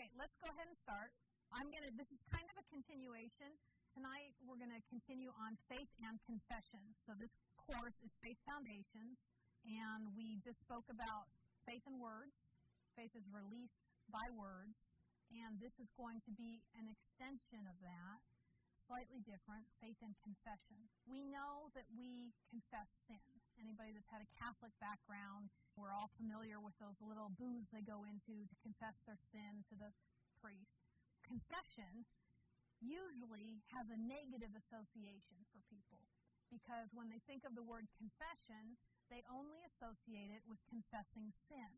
Okay, let's go ahead and start. I'm going to, this is kind of a continuation. Tonight we're going to continue on faith and confession. So this course is Faith Foundations, and we just spoke about faith and words. Faith is released by words, and this is going to be an extension of that, slightly different, faith and confession. We know that we confess sin. Anybody that's had a Catholic background, we're all familiar with those little booths they go into to confess their sin to the priest. Confession usually has a negative association for people because when they think of the word confession, they only associate it with confessing sin.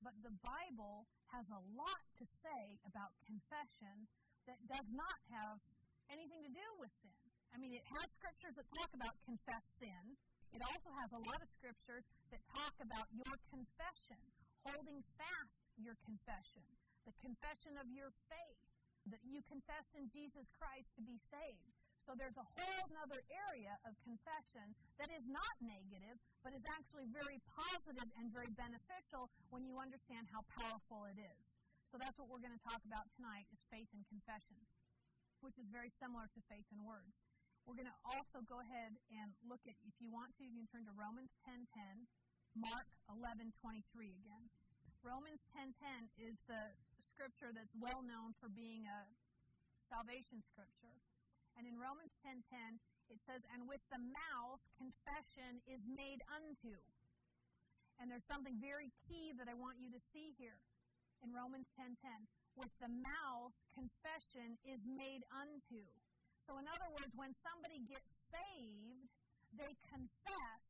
But the Bible has a lot to say about confession that does not have anything to do with sin. I mean, it has scriptures that talk about confess sin, it also has a lot of scriptures that talk about your confession, holding fast your confession, the confession of your faith, that you confessed in Jesus Christ to be saved. So there's a whole other area of confession that is not negative, but is actually very positive and very beneficial when you understand how powerful it is. So that's what we're going to talk about tonight is faith and confession, which is very similar to faith and words. We're going to also go ahead and look at, if you want to, you can turn to Romans 10.10, Mark 11.23 again. Romans 10.10 is the scripture that's well known for being a salvation scripture. And in Romans 10.10, it says, And with the mouth confession is made unto. And there's something very key that I want you to see here in Romans 10.10. With the mouth confession is made unto. So, in other words, when somebody gets saved, they confess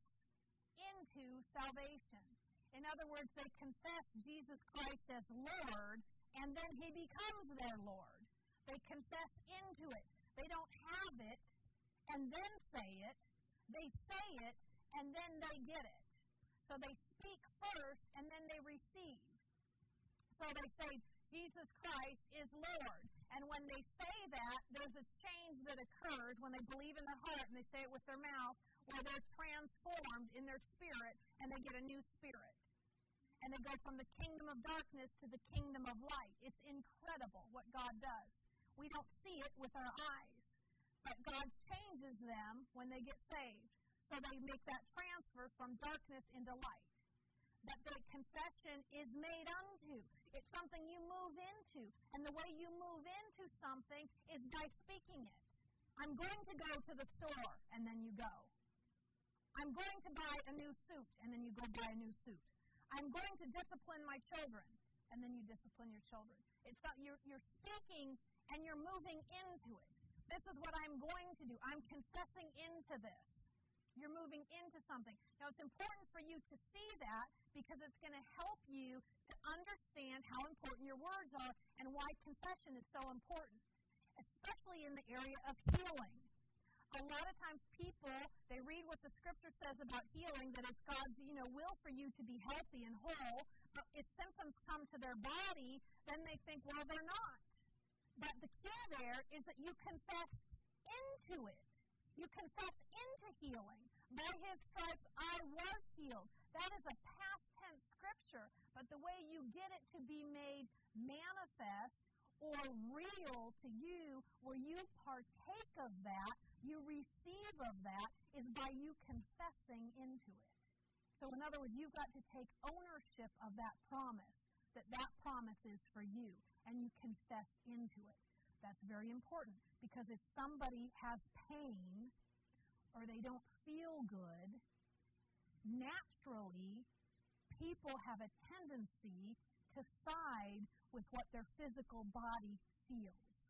into salvation. In other words, they confess Jesus Christ as Lord, and then He becomes their Lord. They confess into it. They don't have it and then say it. They say it and then they get it. So they speak first and then they receive. So they say, Jesus Christ is Lord. And when they say that, there's a change that occurs when they believe in their heart and they say it with their mouth, where they're transformed in their spirit and they get a new spirit. And they go from the kingdom of darkness to the kingdom of light. It's incredible what God does. We don't see it with our eyes, but God changes them when they get saved. So they make that transfer from darkness into light that the confession is made unto. It's something you move into. And the way you move into something is by speaking it. I'm going to go to the store, and then you go. I'm going to buy a new suit, and then you go buy a new suit. I'm going to discipline my children, and then you discipline your children. It's not, you're, you're speaking and you're moving into it. This is what I'm going to do. I'm confessing into this. You're moving into something. Now, it's important for you to see that because it's going to help you to understand how important your words are and why confession is so important, especially in the area of healing. A lot of times people, they read what the scripture says about healing, that it's God's, you know, will for you to be healthy and whole, but if symptoms come to their body, then they think, well, they're not. But the key there is that you confess into it. You confess into healing. By his stripes I was healed. That is a scripture, but the way you get it to be made manifest or real to you, where you partake of that, you receive of that, is by you confessing into it. So, in other words, you've got to take ownership of that promise, that that promise is for you, and you confess into it. That's very important because if somebody has pain or they don't feel good, naturally, people have a tendency to side with what their physical body feels.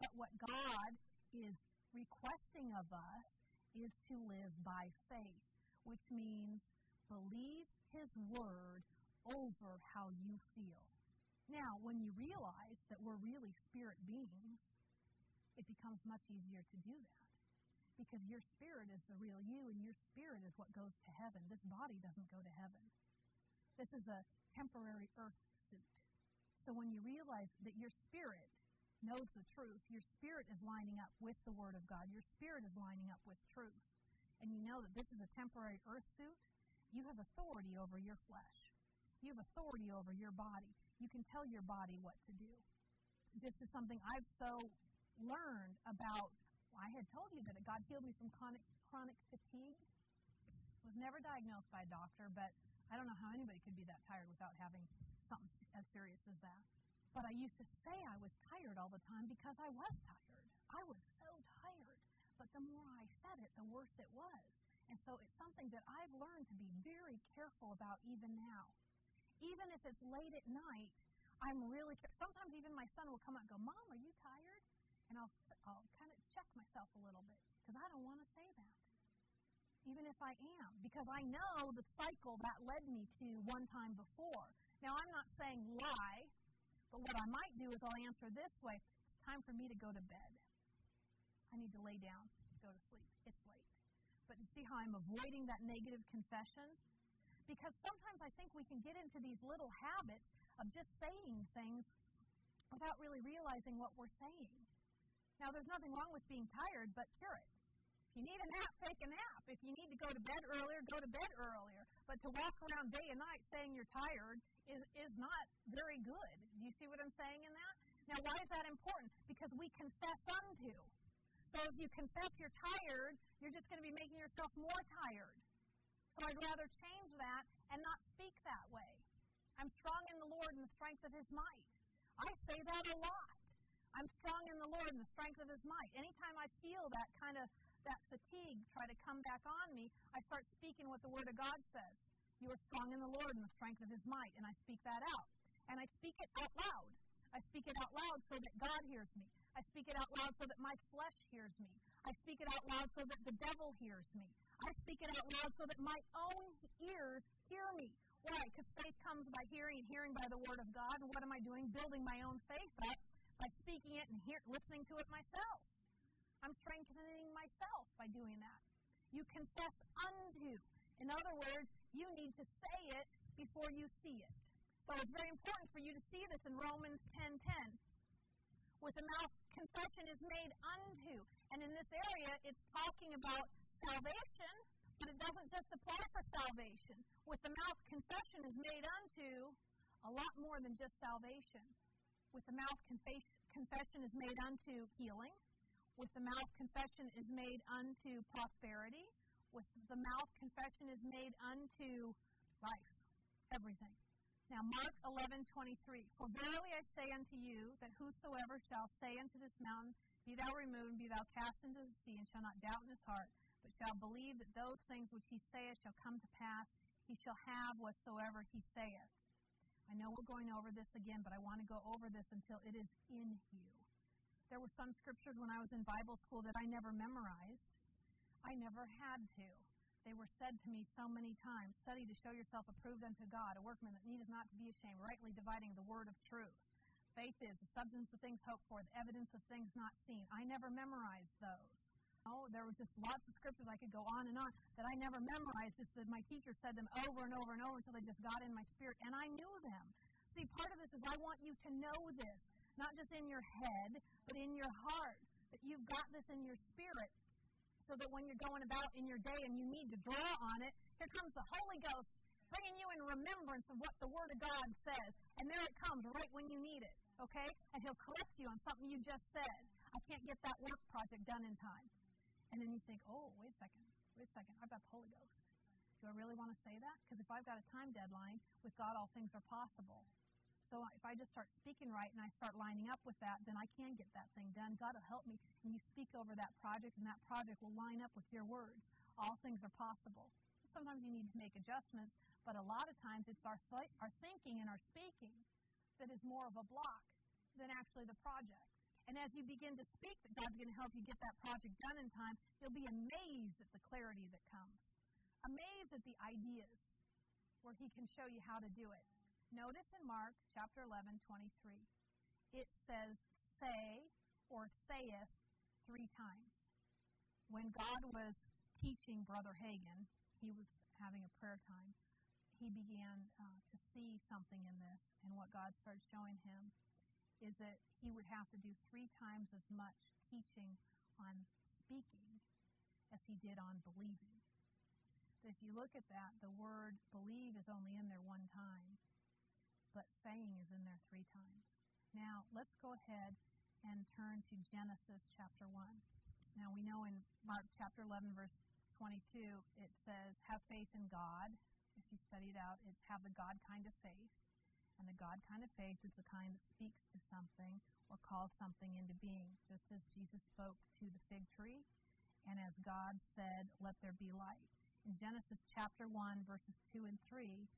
But what God is requesting of us is to live by faith, which means believe His word over how you feel. Now, when you realize that we're really spirit beings, it becomes much easier to do that because your spirit is the real you and your spirit is what goes to heaven. This body doesn't go to heaven. This is a temporary earth suit. So when you realize that your spirit knows the truth, your spirit is lining up with the Word of God, your spirit is lining up with truth, and you know that this is a temporary earth suit, you have authority over your flesh. You have authority over your body. you can tell your body what to do. This is something I've so learned about. I had told you that God healed me from chronic, chronic fatigue. Was never diagnosed by a doctor, but I don't know how anybody could be that tired without having something as serious as that. But I used to say I was tired all the time because I was tired. I was so tired. But the more I said it, the worse it was. And so it's something that I've learned to be very careful about even now. Even if it's late at night, I'm really sometimes even my son will come out and go, "Mom, are you tired?" And I'll I'll kind of check myself a little bit because I don't want to say that. Even if I am, because I know the cycle that led me to one time before. Now I'm not saying lie, but what I might do is I'll answer this way: It's time for me to go to bed. I need to lay down, go to sleep. It's late. But you see how I'm avoiding that negative confession? Because sometimes I think we can get into these little habits of just saying things without really realizing what we're saying. Now, there's nothing wrong with being tired, but cure it. You need a nap, take a nap. If you need to go to bed earlier, go to bed earlier. But to walk around day and night saying you're tired is, is not very good. Do you see what I'm saying in that? Now, why is that important? Because we confess unto. So if you confess you're tired, you're just going to be making yourself more tired. So I'd rather change that and not speak that way. I'm strong in the Lord and the strength of his might. I say that a lot. I'm strong in the Lord and the strength of his might. Anytime I feel that kind of that fatigue try to come back on me, I start speaking what the word of God says. You are strong in the Lord and the strength of his might, and I speak that out. And I speak it out loud. I speak it out loud so that God hears me. I speak it out loud so that my flesh hears me. I speak it out loud so that the devil hears me. I speak it out loud so that my own ears hear me. Why? Because faith comes by hearing and hearing by the word of God. And what am I doing? Building my own faith up by speaking it and hear, listening to it myself. I'm strengthening myself by doing that. You confess unto. In other words, you need to say it before you see it. So it's very important for you to see this in Romans 10:10. 10. With the mouth confession is made unto. And in this area, it's talking about salvation, but it doesn't just apply for salvation. With the mouth, confession is made unto a lot more than just salvation. With the mouth, confession is made unto healing. With the mouth, confession is made unto prosperity. With the mouth, confession is made unto life, everything. Now, Mark 11, 23. For verily I say unto you, that whosoever shall say unto this mountain, Be thou removed, and be thou cast into the sea, and shall not doubt in his heart, but shall believe that those things which he saith shall come to pass, he shall have whatsoever he saith. I know we're going over this again, but I want to go over this until it is in you. There were some scriptures when I was in Bible school that I never memorized. I never had to. They were said to me so many times study to show yourself approved unto God, a workman that needeth not to be ashamed, rightly dividing the word of truth. Faith is the substance of things hoped for, the evidence of things not seen. I never memorized those. Oh, there were just lots of scriptures I could go on and on that I never memorized. Just that my teacher said them over and over and over until they just got in my spirit, and I knew them. See, part of this is I want you to know this, not just in your head, but in your heart. That you've got this in your spirit so that when you're going about in your day and you need to draw on it, here comes the Holy Ghost bringing you in remembrance of what the Word of God says. And there it comes right when you need it, okay? And He'll correct you on something you just said. I can't get that work project done in time. And then you think, oh, wait a second, wait a second, I've got the Holy Ghost. Do I really want to say that? Because if I've got a time deadline, with God all things are possible. So if I just start speaking right and I start lining up with that, then I can get that thing done. God will help me. And you speak over that project, and that project will line up with your words. All things are possible. Sometimes you need to make adjustments, but a lot of times it's our, th- our thinking and our speaking that is more of a block than actually the project. And as you begin to speak that God's going to help you get that project done in time, you'll be amazed at the clarity that comes, amazed at the ideas where He can show you how to do it. Notice in Mark chapter 11, 23, it says say or saith three times. When God was teaching Brother Hagin, he was having a prayer time, he began uh, to see something in this. And what God started showing him is that he would have to do three times as much teaching on speaking as he did on believing. But if you look at that, the word believe is only in there one time but saying is in there three times. Now, let's go ahead and turn to Genesis chapter 1. Now, we know in Mark chapter 11, verse 22, it says, Have faith in God. If you study it out, it's have the God kind of faith. And the God kind of faith is the kind that speaks to something or calls something into being, just as Jesus spoke to the fig tree and as God said, Let there be light. In Genesis chapter 1, verses 2 and 3,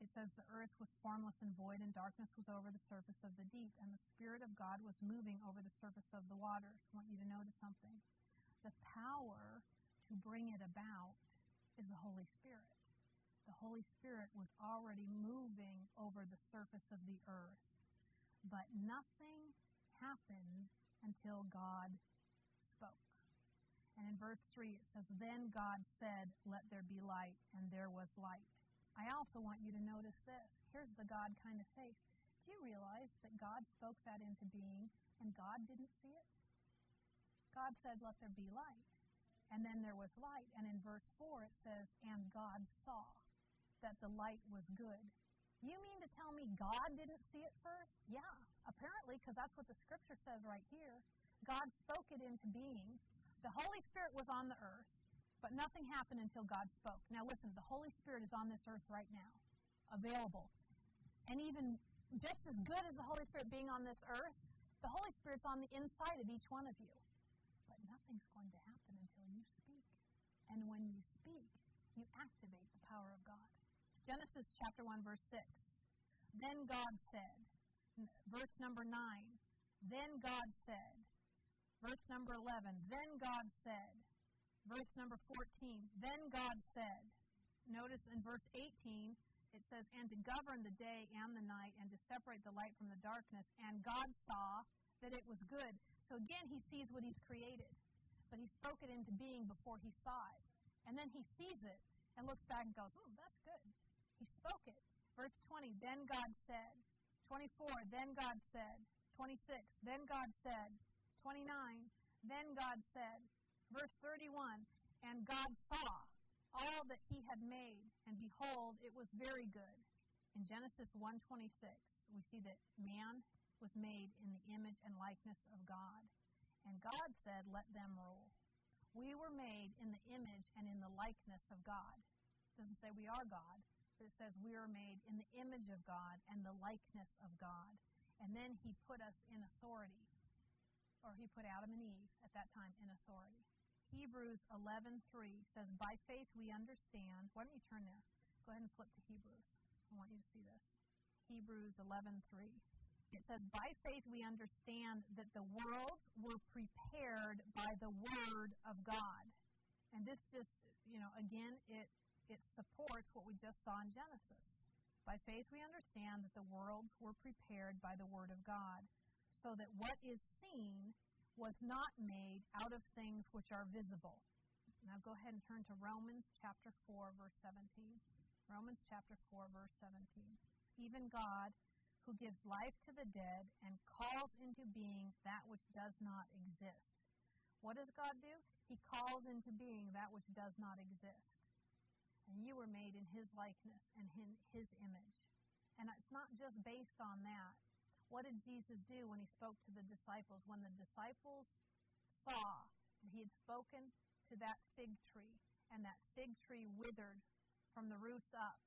it says, The earth was formless and void, and darkness was over the surface of the deep, and the Spirit of God was moving over the surface of the waters. I want you to notice something. The power to bring it about is the Holy Spirit. The Holy Spirit was already moving over the surface of the earth, but nothing happened until God spoke. And in verse 3 it says, Then God said, Let there be light, and there was light. I also want you to notice this. Here's the God kind of faith. Do you realize that God spoke that into being and God didn't see it? God said, Let there be light. And then there was light. And in verse 4 it says, And God saw that the light was good. You mean to tell me God didn't see it first? Yeah, apparently, because that's what the scripture says right here. God spoke it into being, the Holy Spirit was on the earth, but nothing happened until God spoke. Now listen, the Holy Spirit is on this earth right now, available. And even just as good as the Holy Spirit being on this earth, the Holy Spirit's on the inside of each one of you. But nothing's going to happen until you speak. And when you speak, you activate the power of God. Genesis chapter 1, verse 6. Then God said, verse number 9, then God said, Verse number 11, then God said. Verse number 14, then God said. Notice in verse 18, it says, And to govern the day and the night, and to separate the light from the darkness. And God saw that it was good. So again, he sees what he's created. But he spoke it into being before he saw it. And then he sees it and looks back and goes, Oh, that's good. He spoke it. Verse 20, then God said. 24, then God said. 26, then God said. 29, then God said, verse 31, and God saw all that he had made, and behold, it was very good. In Genesis 1:26, we see that man was made in the image and likeness of God. And God said, "Let them rule." We were made in the image and in the likeness of God. It doesn't say we are God, but it says we are made in the image of God and the likeness of God. And then he put us in authority or he put Adam and Eve at that time in authority. Hebrews 11:3 says, "By faith we understand." Why don't you turn there? Go ahead and flip to Hebrews. I want you to see this. Hebrews 11:3. It says, "By faith we understand that the worlds were prepared by the word of God." And this just, you know, again, it it supports what we just saw in Genesis. By faith we understand that the worlds were prepared by the word of God so that what is seen was not made out of things which are visible. Now go ahead and turn to Romans chapter 4, verse 17. Romans chapter 4, verse 17. Even God, who gives life to the dead and calls into being that which does not exist. What does God do? He calls into being that which does not exist. And you were made in His likeness and in His image. And it's not just based on that, what did Jesus do when he spoke to the disciples? When the disciples saw that he had spoken to that fig tree and that fig tree withered from the roots up,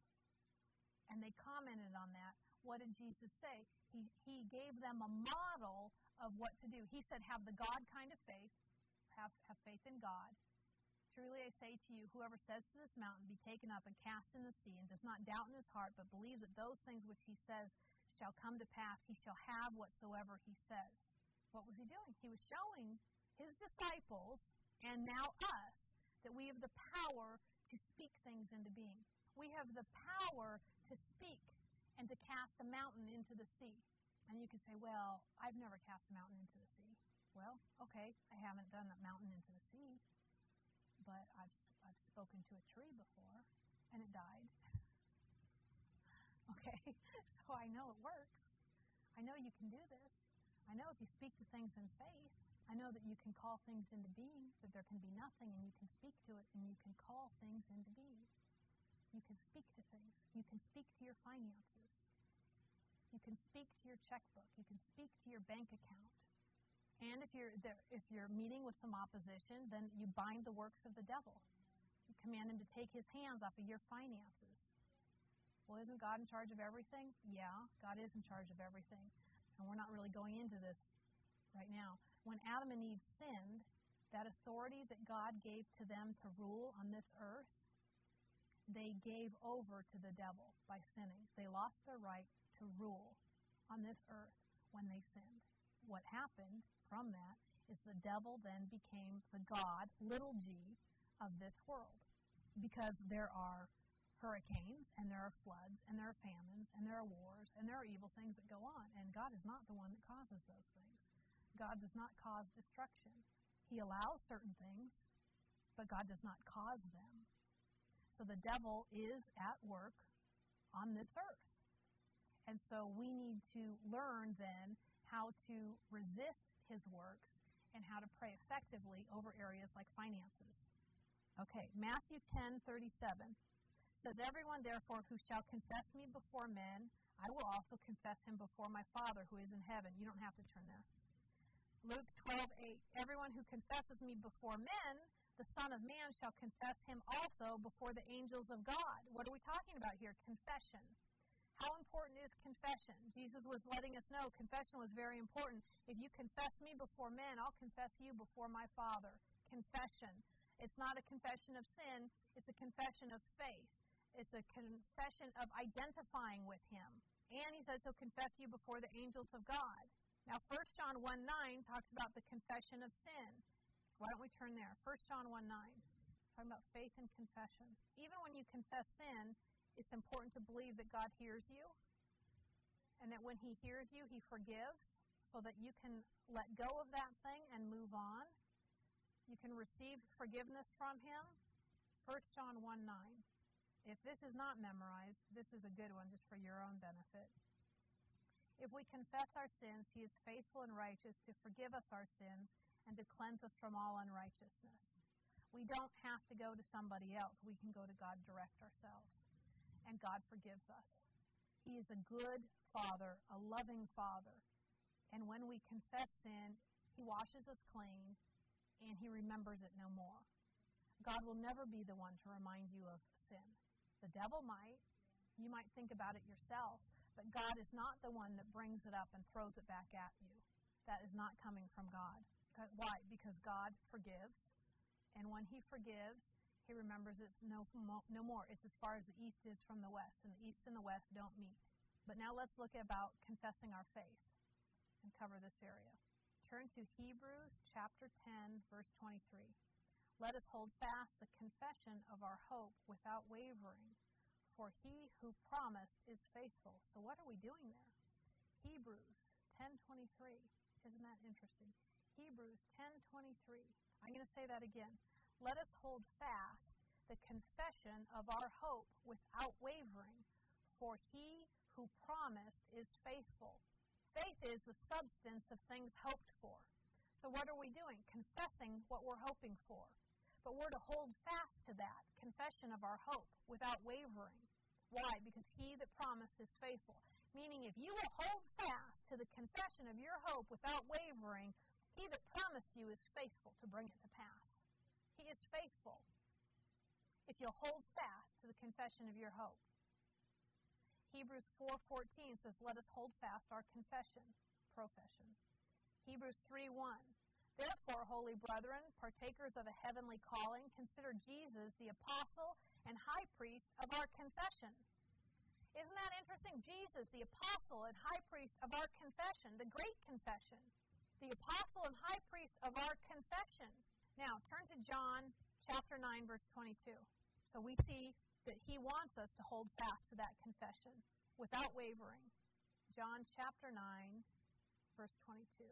and they commented on that, what did Jesus say? He, he gave them a model of what to do. He said, Have the God kind of faith, have, have faith in God. Truly I say to you, whoever says to this mountain, Be taken up and cast in the sea, and does not doubt in his heart, but believes that those things which he says shall come to pass. He shall have whatsoever he says. What was he doing? He was showing his disciples and now us that we have the power to speak things into being. We have the power to speak and to cast a mountain into the sea. And you can say, well, I've never cast a mountain into the sea. Well, okay, I haven't done a mountain into the sea, but I've, I've spoken to a tree before and it died. Okay? So I know it works. I know you can do this. I know if you speak to things in faith, I know that you can call things into being, that there can be nothing, and you can speak to it, and you can call things into being. You can speak to things. You can speak to your finances. You can speak to your checkbook. You can speak to your bank account. And if you're there, if you're meeting with some opposition, then you bind the works of the devil. You command him to take his hands off of your finances. Well, isn't God in charge of everything? Yeah, God is in charge of everything. And we're not really going into this right now. When Adam and Eve sinned, that authority that God gave to them to rule on this earth, they gave over to the devil by sinning. They lost their right to rule on this earth when they sinned. What happened from that is the devil then became the God, little g, of this world. Because there are hurricanes, and there are floods, and there are famines, and there are wars, and there are evil things that go on. And God is not the one that causes those things. God does not cause destruction. He allows certain things, but God does not cause them. So the devil is at work on this earth. And so we need to learn then how to resist his works and how to pray effectively over areas like finances. Okay, Matthew 10 37 says, Everyone therefore who shall confess me before men, I will also confess him before my Father who is in heaven. You don't have to turn there. Luke 12 8 Everyone who confesses me before men, the Son of Man shall confess him also before the angels of God. What are we talking about here? Confession. How important is confession? Jesus was letting us know confession was very important. If you confess me before men, I'll confess you before my Father. Confession. It's not a confession of sin, it's a confession of faith. It's a confession of identifying with Him. And He says He'll confess you before the angels of God. Now, 1 John 1 9 talks about the confession of sin. Why don't we turn there? 1 John 1 9. Talking about faith and confession. Even when you confess sin, it's important to believe that God hears you and that when He hears you, He forgives so that you can let go of that thing and move on. You can receive forgiveness from Him. 1 John 1 9. If this is not memorized, this is a good one just for your own benefit. If we confess our sins, He is faithful and righteous to forgive us our sins and to cleanse us from all unrighteousness. We don't have to go to somebody else. We can go to God direct ourselves and God forgives us. He is a good Father, a loving Father. And when we confess sin, He washes us clean and He remembers it no more. God will never be the one to remind you of sin. The devil might. You might think about it yourself. But God is not the one that brings it up and throws it back at you. That is not coming from God. Why? Because God forgives. And when He forgives, he remembers it's no, no more. It's as far as the east is from the west, and the east and the west don't meet. But now let's look about confessing our faith and cover this area. Turn to Hebrews chapter 10, verse 23. Let us hold fast the confession of our hope without wavering, for he who promised is faithful. So what are we doing there? Hebrews 10:23. Isn't that interesting? Hebrews 10:23. I'm going to say that again let us hold fast the confession of our hope without wavering, for he who promised is faithful. Faith is the substance of things hoped for. So, what are we doing? Confessing what we're hoping for. But we're to hold fast to that confession of our hope without wavering. Why? Because he that promised is faithful. Meaning, if you will hold fast to the confession of your hope without wavering, he that promised you is faithful to bring it to pass He is faithful if you'll hold fast to the confession of your hope. Hebrews 4:14 says, "Let us hold fast our confession, profession." Hebrews 3:1 Therefore, holy brethren, partakers of a heavenly calling, consider Jesus the apostle and high priest of our confession. Isn't that interesting? Jesus, the apostle and high priest of our confession, the great confession, the apostle and high priest of our confession. Now, turn to John chapter 9, verse 22. So we see that he wants us to hold fast to that confession without wavering. John chapter 9, verse 22.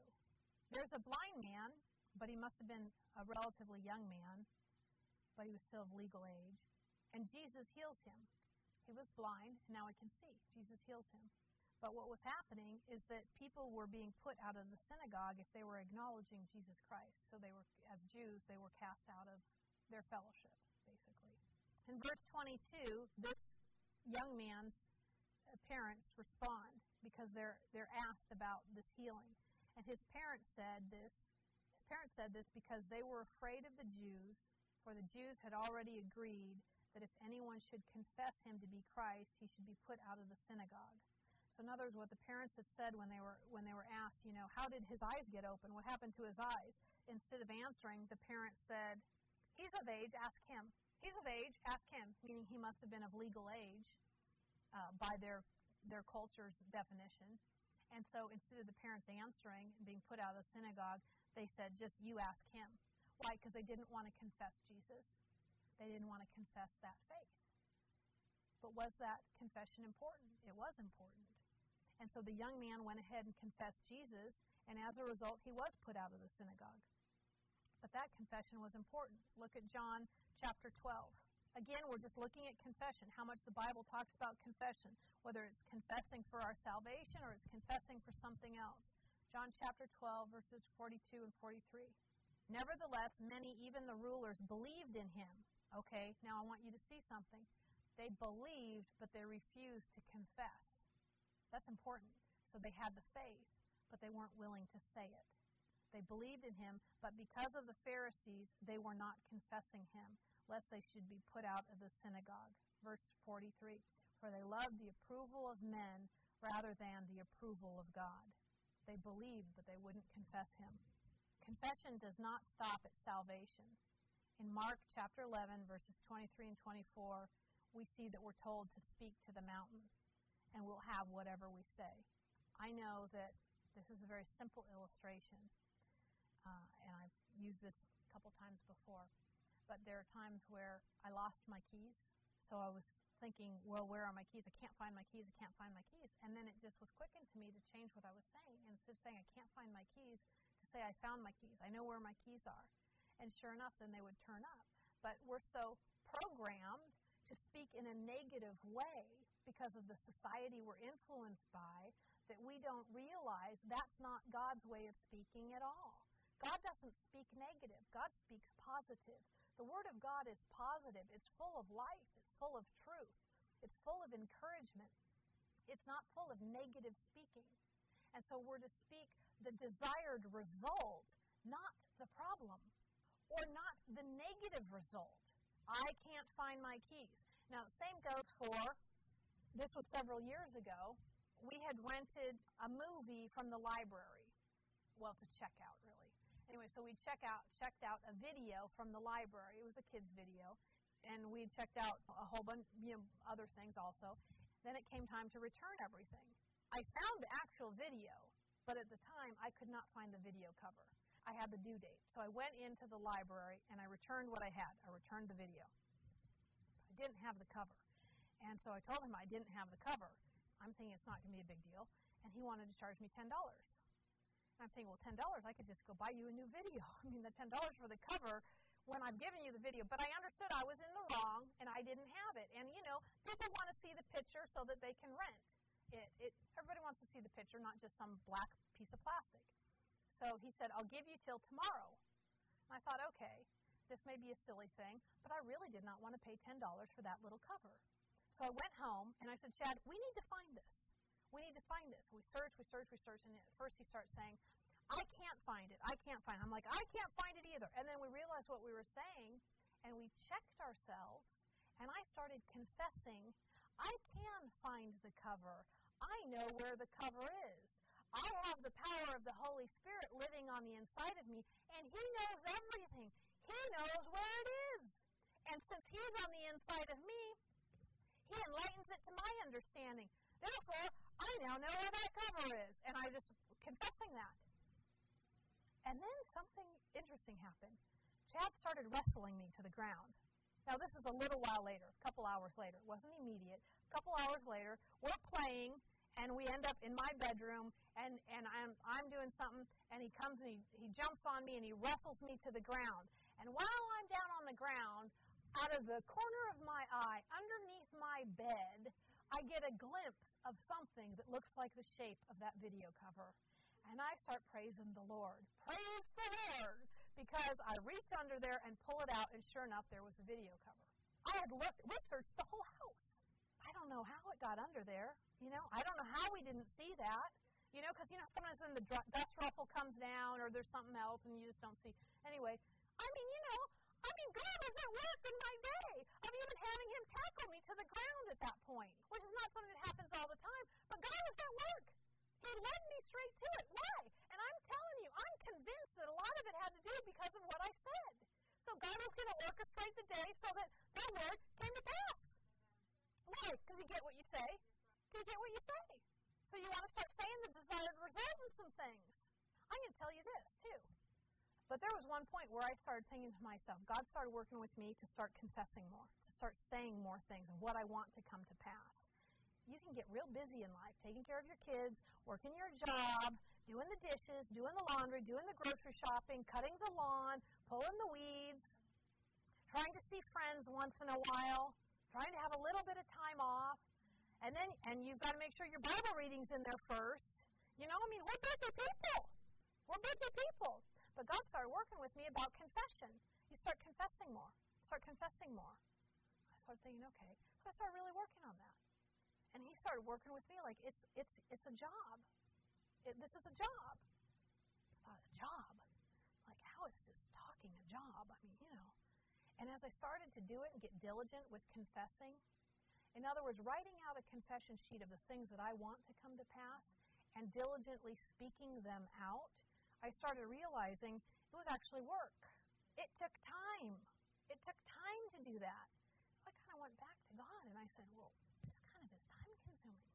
There's a blind man, but he must have been a relatively young man, but he was still of legal age. And Jesus heals him. He was blind, and now he can see. Jesus heals him. But what was happening is that people were being put out of the synagogue if they were acknowledging Jesus Christ. So they were, as Jews, they were cast out of their fellowship, basically. In verse 22, this young man's parents respond. because they're they're asked about this healing. And his parents said this. His parents said this because they were afraid of the Jews, for the Jews had already agreed that if anyone should confess him to be Christ, he should be put out of the synagogue. So in other words, what the parents have said when they were when they were asked, you know, how did his eyes get open? What happened to his eyes? Instead of answering, the parents said, He's of age, ask him. He's of age, ask him, meaning he must have been of legal age uh, by their their culture's definition. And so instead of the parents answering and being put out of the synagogue, they said, just you ask him. Why? Because they didn't want to confess Jesus. They didn't want to confess that faith. But was that confession important? It was important. And so the young man went ahead and confessed Jesus, and as a result, he was put out of the synagogue. But that confession was important. Look at John chapter 12. Again, we're just looking at confession, how much the Bible talks about confession, whether it's confessing for our salvation or it's confessing for something else. John chapter 12, verses 42 and 43. Nevertheless, many, even the rulers, believed in him. Okay, now I want you to see something. They believed, but they refused to confess. That's important. So they had the faith, but they weren't willing to say it. They believed in him, but because of the Pharisees, they were not confessing him, lest they should be put out of the synagogue. Verse 43 For they loved the approval of men rather than the approval of God. They believed, but they wouldn't confess him. Confession does not stop at salvation. In Mark chapter 11, verses 23 and 24, we see that we're told to speak to the mountain and we'll have whatever we say. I know that this is a very simple illustration, uh, and I've used this a couple times before, but there are times where I lost my keys. So I was thinking, well, where are my keys? I can't find my keys. I can't find my keys. And then it just was quickened to me to change what I was saying. Instead of saying I can't find my keys, to say I found my keys. I know where my keys are. And sure enough, then they would turn up. But we're so programmed to speak in a negative way because of the society we're influenced by that we don't realize that's not God's way of speaking at all. God doesn't speak negative, God speaks positive. The Word of God is positive, it's full of life, it's full of truth, it's full of encouragement. It's not full of negative speaking. And so we're to speak the desired result, not the problem, or not the negative result. I can't find my keys. Now, same goes for this was several years ago, we had rented a movie from the library. Well, to check out, really. Anyway, so we check out, checked out a video from the library. It was a kid's video. And we checked out a whole bunch, you know, other things also. Then it came time to return everything. I found the actual video, but at the time I could not find the video cover. I had the due date. So I went into the library and I returned what I had. I returned the video. I didn't have the cover. And so I told him I didn't have the cover. I'm thinking it's not going to be a big deal. And he wanted to charge me $10. I'm thinking, well, $10, I could just go buy you a new video. I mean, the $10 for the cover when I'm giving you the video. But I understood I was in the wrong and I didn't have it. And, you know, people want to see the picture so that they can rent. It, it, everybody wants to see the picture, not just some black piece of plastic. So he said, I'll give you till tomorrow. And I thought, okay, this may be a silly thing, but I really did not want to pay $10 for that little cover. So I went home and I said, Chad, we need to find this. We need to find this. We search, we search, we search, and at first he starts saying, I can't find it. I can't find it. I'm like, I can't find it either. And then we realized what we were saying, and we checked ourselves, and I started confessing, I can find the cover. I know where the cover is. I have the power of the Holy Spirit living on the inside of me, and He knows everything. He knows where it is. And since He's on the inside of me, he enlightens it to my understanding. Therefore, I now know where that cover is. And I just confessing that. And then something interesting happened. Chad started wrestling me to the ground. Now, this is a little while later, a couple hours later. It wasn't immediate. A couple hours later, we're playing, and we end up in my bedroom, and, and I'm, I'm doing something, and he comes and he, he jumps on me, and he wrestles me to the ground. And while I'm down on the ground, out of the corner of my eye, underneath my bed, I get a glimpse of something that looks like the shape of that video cover. And I start praising the Lord. Praise the Lord! Because I reach under there and pull it out, and sure enough, there was the video cover. I had looked, we searched the whole house. I I don't know how it got under there. You know, I don't know how we didn't see that. You know, because, you know, sometimes when the dust ruffle comes down or there's something else and you just don't see. Anyway, I mean, you know, I mean, God was at work in my day of even having him tackle me to the ground at that point, which is not something that happens all the time. But God was at work. He led me straight to it. Why? And I'm telling you, I'm convinced that a lot of it had to do because of what I said. So God was going to orchestrate the day so that that word came to pass. Why? Because you get what you say. You get what you say. So you want to start saying the desired result in some things. I'm going to tell you this, too. But there was one point where I started thinking to myself, God started working with me to start confessing more, to start saying more things of what I want to come to pass. You can get real busy in life, taking care of your kids, working your job, doing the dishes, doing the laundry, doing the grocery shopping, cutting the lawn, pulling the weeds, trying to see friends once in a while, trying to have a little bit of time off, and then and you've got to make sure your Bible reading's in there first. You know, I mean, we're busy people. We're busy people. But God started working with me about confession. You start confessing more. Start confessing more. I started thinking, okay. So I started really working on that. And he started working with me like it's it's it's a job. It, this is a job. Thought a job. Like how is just talking a job? I mean, you know. And as I started to do it and get diligent with confessing, in other words, writing out a confession sheet of the things that I want to come to pass and diligently speaking them out, I started realizing it was actually work. It took time. It took time to do that. I kind of went back to God and I said, well, this kind of is time consuming.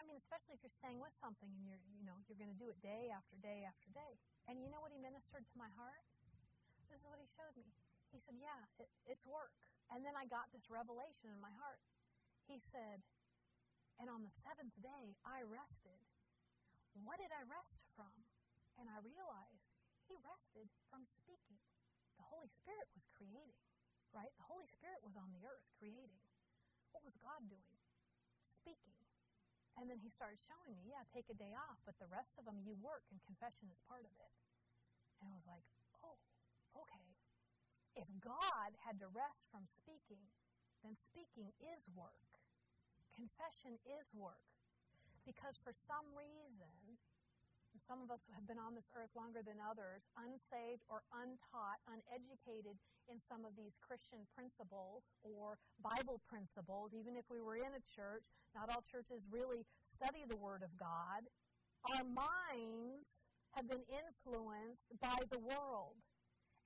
I mean, especially if you're staying with something and you're, you know, you're going to do it day after day after day. And you know what he ministered to my heart? This is what he showed me. He said, yeah, it, it's work. And then I got this revelation in my heart. He said, and on the seventh day, I rested. What did I rest from? And I realized he rested from speaking. The Holy Spirit was creating, right? The Holy Spirit was on the earth creating. What was God doing? Speaking. And then he started showing me, yeah, take a day off, but the rest of them you work, and confession is part of it. And I was like, oh, okay. If God had to rest from speaking, then speaking is work. Confession is work. Because for some reason, some of us have been on this earth longer than others, unsaved or untaught, uneducated in some of these Christian principles or Bible principles, even if we were in a church. Not all churches really study the Word of God. Our minds have been influenced by the world,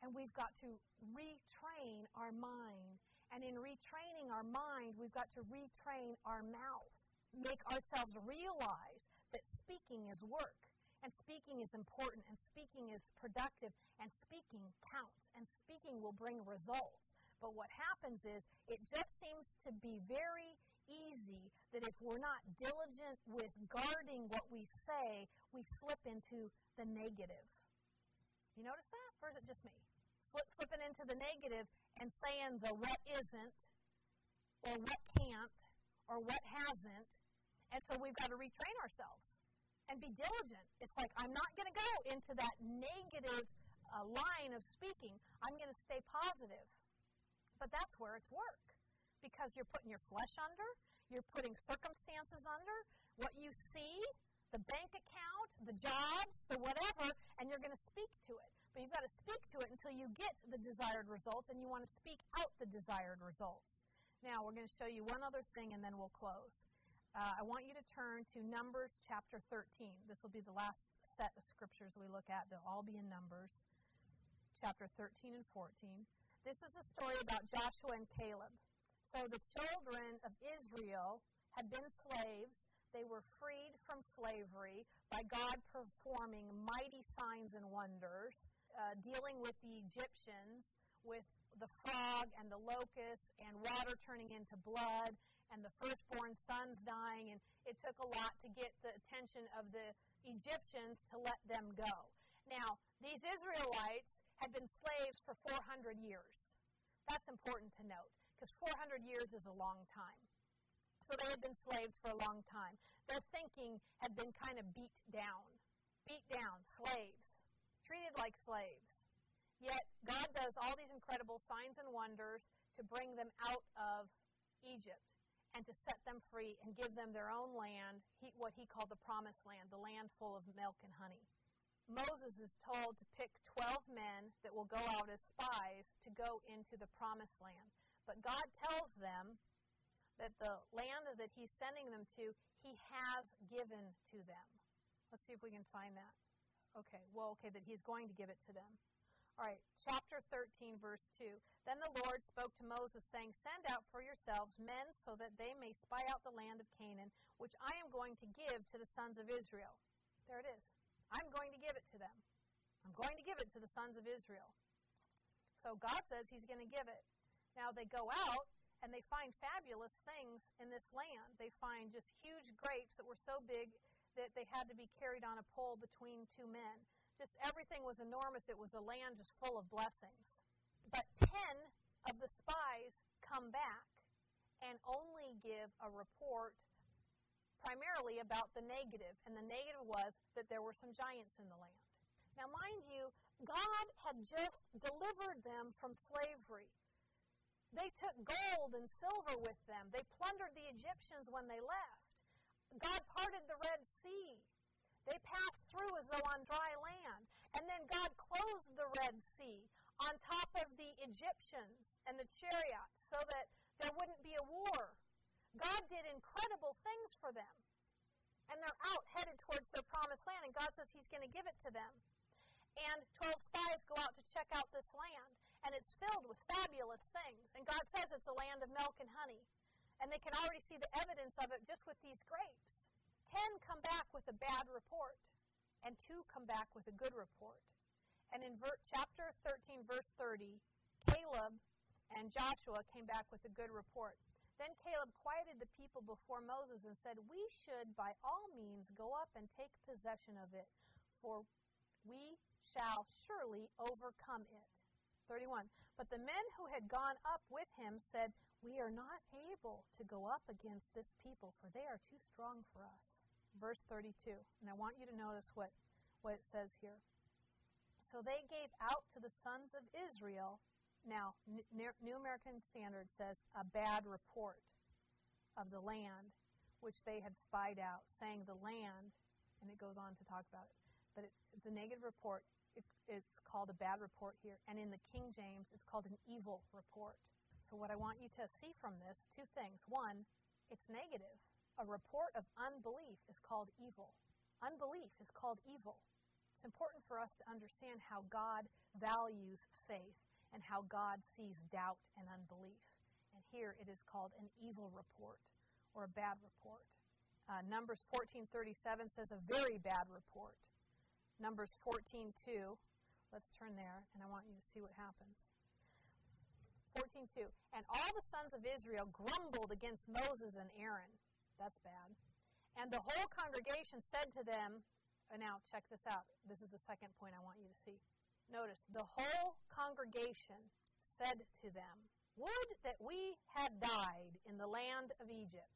and we've got to retrain our mind. And in retraining our mind, we've got to retrain our mouth, make ourselves realize that speaking is work and speaking is important, and speaking is productive, and speaking counts, and speaking will bring results. But what happens is it just seems to be very easy that if we're not diligent with guarding what we say, we slip into the negative. You notice that? Or is it just me? Slip, slipping into the negative and saying the what isn't, or what can't, or what hasn't. And so we've got to retrain ourselves and be diligent. It's like, I'm not going to go into that negative uh, line of speaking. I'm going to stay positive. But that's where it's work because you're putting your flesh under, you're putting circumstances under, what you see, the bank account, the jobs, the whatever, and you're going to speak to it. But you've got to speak to it until you get the desired results, and you want to speak out the desired results. Now, we're going to show you one other thing, and then we'll close. Uh, I want you to turn to Numbers chapter 13. This will be the last set of scriptures we look at. They'll all be in Numbers chapter 13 and 14. This is a story about Joshua and Caleb. So the children of Israel had been slaves. They were freed from slavery by God performing mighty signs and wonders, uh, dealing with the Egyptians, with the frog and the locust and water turning into blood and the firstborn sons dying, and it took a lot to get the attention of the Egyptians to let them go. Now, these Israelites had been slaves for 400 years. That's important to note, because 400 years is a long time. So they had been slaves for a long time. Their thinking had been kind of beat down. Beat down, slaves, treated like slaves. Yet God does all these incredible signs and wonders to bring them out of Egypt and to set them free and give them their own land, he, what he called the promised land, the land full of milk and honey. Moses is told to pick 12 men that will go out as spies to go into the promised land. But God tells them that the land that he's sending them to, he has given to them. Let's see if we can find that. Okay, well, okay, that he's going to give it to them. All right, chapter 13, verse 2. Then the Lord spoke to Moses, saying, Send out for yourselves men so that they may spy out the land of Canaan, which I am going to give to the sons of Israel. There it is. I'm going to give it to them. I'm going to give it to the sons of Israel. So God says He's going to give it. Now they go out and they find fabulous things in this land. They find just huge grapes that were so big that they had to be carried on a pole between two men just everything was enormous. It was a land just full of blessings. But 10 of the spies come back and only give a report primarily about the negative. And the negative was that there were some giants in the land. Now, mind you, God had just delivered them from slavery. They took gold and silver with them. They plundered the Egyptians when they left. God parted the Red Sea. They passed through as though on dry land. And then God closed the Red Sea on top of the Egyptians and the chariots so that there wouldn't be a war. God did incredible things for them. And they're out headed towards their promised land, and God says He's going to give it to them. And 12 spies go out to check out this land, and it's filled with fabulous things. And God says it's a land of milk and honey. And they can already see the evidence of it just with these grapes. Ten come back with a bad report, and two come back with a good report. And in ver- chapter 13, verse 30, Caleb and Joshua came back with a good report. Then Caleb quieted the people before Moses and said, We should by all means go up and take possession of it, for we shall surely overcome it. 31. But the men who had gone up with him said, We are not able to go up against this people, for they are too strong for us verse 32. And I want you to notice what, what it says here. So they gave out to the sons of Israel. Now, New American Standard says a bad report of the land which they had spied out, saying the land, and it goes on to talk about it. But it, the negative report, it, it's called a bad report here. And in the King James, it's called an evil report. So, what I want you to see from this two things. One, it's negative a report of unbelief is called evil. Unbelief is called evil. It's important for us to understand how God values faith and how God sees doubt and unbelief. And here it is called an evil report or a bad report. Uh, Numbers 14:37 says a very bad report. Numbers 14:2. Let's turn there, and I want you to see what happens. 14:2. And all the sons of Israel grumbled against Moses and Aaron that's bad. And the whole congregation said to them, and now check this out. This is the second point I want you to see. Notice, the whole congregation said to them, Would that we had died in the land of Egypt,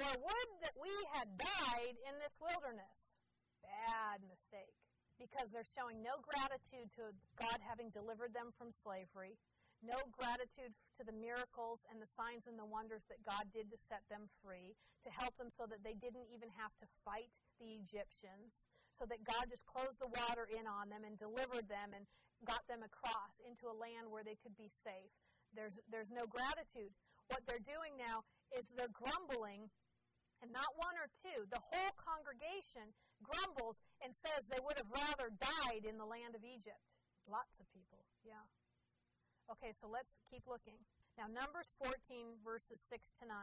or would that we had died in this wilderness. Bad mistake. Because they're showing no gratitude to God having delivered them from slavery no gratitude to the miracles and the signs and the wonders that God did to set them free, to help them so that they didn't even have to fight the Egyptians, so that God just closed the water in on them and delivered them and got them across into a land where they could be safe. There's, there's no gratitude. What they're doing now is they're grumbling, and not one or two, the whole congregation grumbles and says they would have rather died in the land of Egypt. Lots of people, yeah. Okay, so let's keep looking. Now, Numbers 14, verses 6 to 9.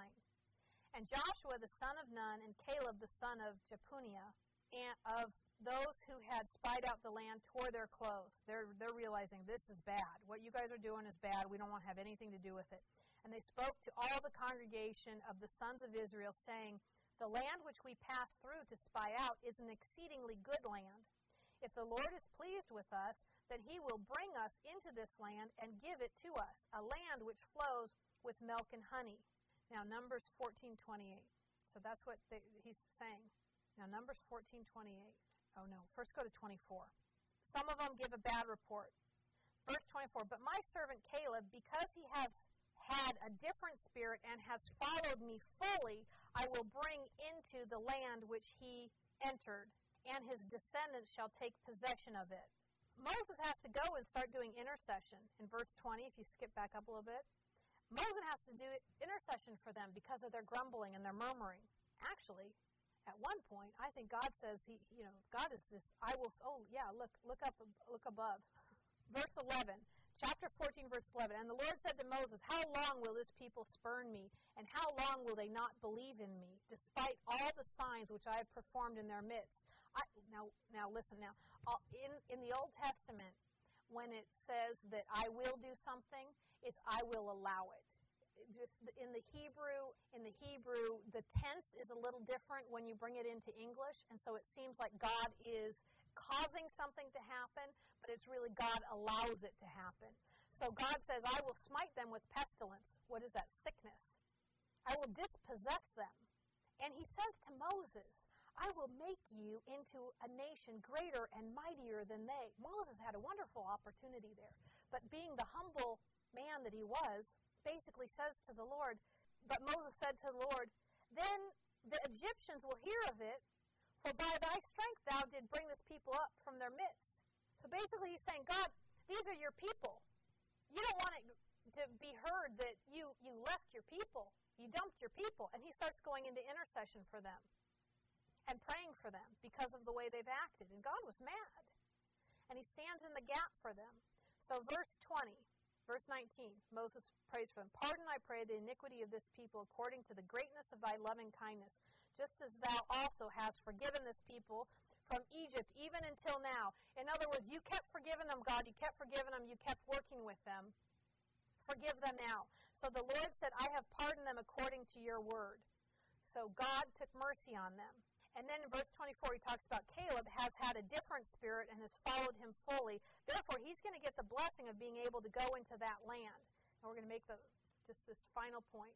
And Joshua the son of Nun and Caleb the son of Jephunneh, and of those who had spied out the land tore their clothes. They're, they're realizing this is bad. What you guys are doing is bad. We don't want to have anything to do with it. And they spoke to all the congregation of the sons of Israel, saying, The land which we passed through to spy out is an exceedingly good land. If the Lord is pleased with us, then he will bring us into this land and give it to us, a land which flows with milk and honey. Now, Numbers 14:28. So that's what they, he's saying. Now, Numbers 14:28. Oh no, first go to 24. Some of them give a bad report. Verse 24. But my servant Caleb, because he has had a different spirit and has followed me fully, I will bring into the land which he entered, and his descendants shall take possession of it. Moses has to go and start doing intercession. In verse 20, if you skip back up a little bit, Moses has to do intercession for them because of their grumbling and their murmuring. Actually, at one point, I think God says he, you know, God is this. I will. Oh yeah, look, look up, look above. Verse 11, chapter 14, verse 11. And the Lord said to Moses, How long will this people spurn me, and how long will they not believe in me, despite all the signs which I have performed in their midst? Now, now listen. Now, in in the Old Testament, when it says that I will do something, it's I will allow it just in the Hebrew, in the Hebrew, the tense is a little different when you bring it into English, and so it seems like God is causing something to happen, but it's really God allows it to happen. So God says, I will smite them with pestilence. What is that? Sickness. I will dispossess them. And he says to Moses, I will make you into a nation greater and mightier than they. Moses had a wonderful opportunity there. But being the humble man that he was, basically says to the Lord, but Moses said to the Lord, Then the Egyptians will hear of it, for by thy strength thou did bring this people up from their midst. So basically he's saying, God, these are your people. You don't want it to be heard that you, you left your people. You dumped your people. And he starts going into intercession for them and praying for them because of the way they've acted. And God was mad. And he stands in the gap for them. So, verse 20 Verse 19, Moses prays for them. Pardon, I pray, the iniquity of this people according to the greatness of thy loving kindness, just as thou also hast forgiven this people from Egypt even until now. In other words, you kept forgiving them, God. You kept forgiving them. You kept working with them. Forgive them now. So the Lord said, I have pardoned them according to your word. So God took mercy on them. And then in verse 24, he talks about Caleb has had a different spirit and has followed him fully. Therefore, he's going to get the blessing of being able to go into that land. And we're going to make the, just this final point.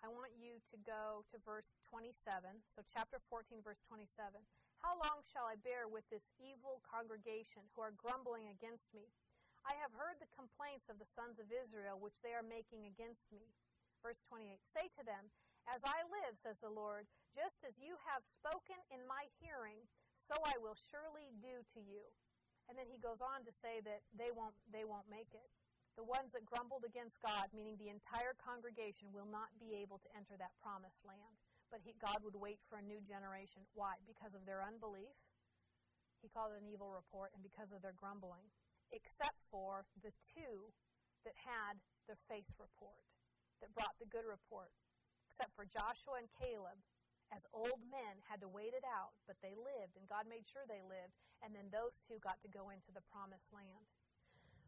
I want you to go to verse 27. So, chapter 14, verse 27. How long shall I bear with this evil congregation who are grumbling against me? I have heard the complaints of the sons of Israel which they are making against me. Verse 28 Say to them, As I live, says the Lord, just as you have spoken in my hearing, so I will surely do to you. And then he goes on to say that they won't, they won't make it. The ones that grumbled against God, meaning the entire congregation, will not be able to enter that promised land. But he, God would wait for a new generation. Why? Because of their unbelief. He called it an evil report, and because of their grumbling. Except for the two that had the faith report, that brought the good report. Except for Joshua and Caleb, as old men had to wait it out, but they lived, and God made sure they lived, and then those two got to go into the promised land.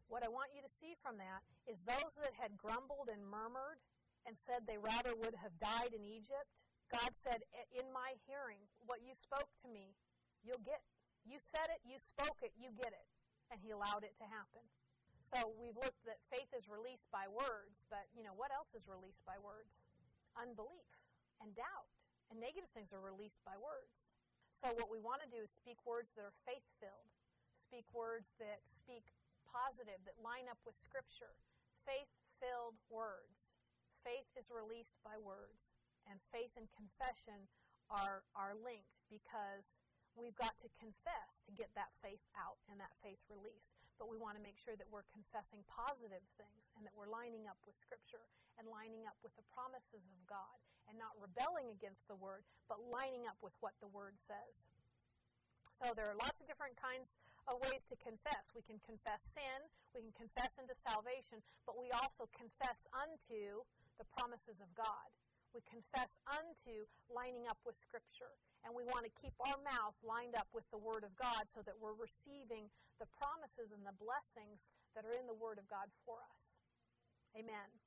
What I want you to see from that is those that had grumbled and murmured and said they rather would have died in Egypt, God said, In my hearing, what you spoke to me, you'll get. You said it, you spoke it, you get it. And He allowed it to happen. So we've looked that faith is released by words, but you know, what else is released by words? Unbelief and doubt and negative things are released by words. So, what we want to do is speak words that are faith filled, speak words that speak positive, that line up with Scripture. Faith filled words. Faith is released by words, and faith and confession are, are linked because we've got to confess to get that faith out and that faith released. But we want to make sure that we're confessing positive things and that we're lining up with Scripture and lining up with the promises of God and not rebelling against the Word, but lining up with what the Word says. So there are lots of different kinds of ways to confess. We can confess sin, we can confess into salvation, but we also confess unto the promises of God. We confess unto lining up with Scripture. And we want to keep our mouth lined up with the Word of God so that we're receiving the promises and the blessings that are in the Word of God for us. Amen.